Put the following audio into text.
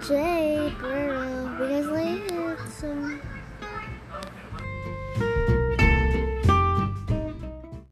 Jay Burrow because like.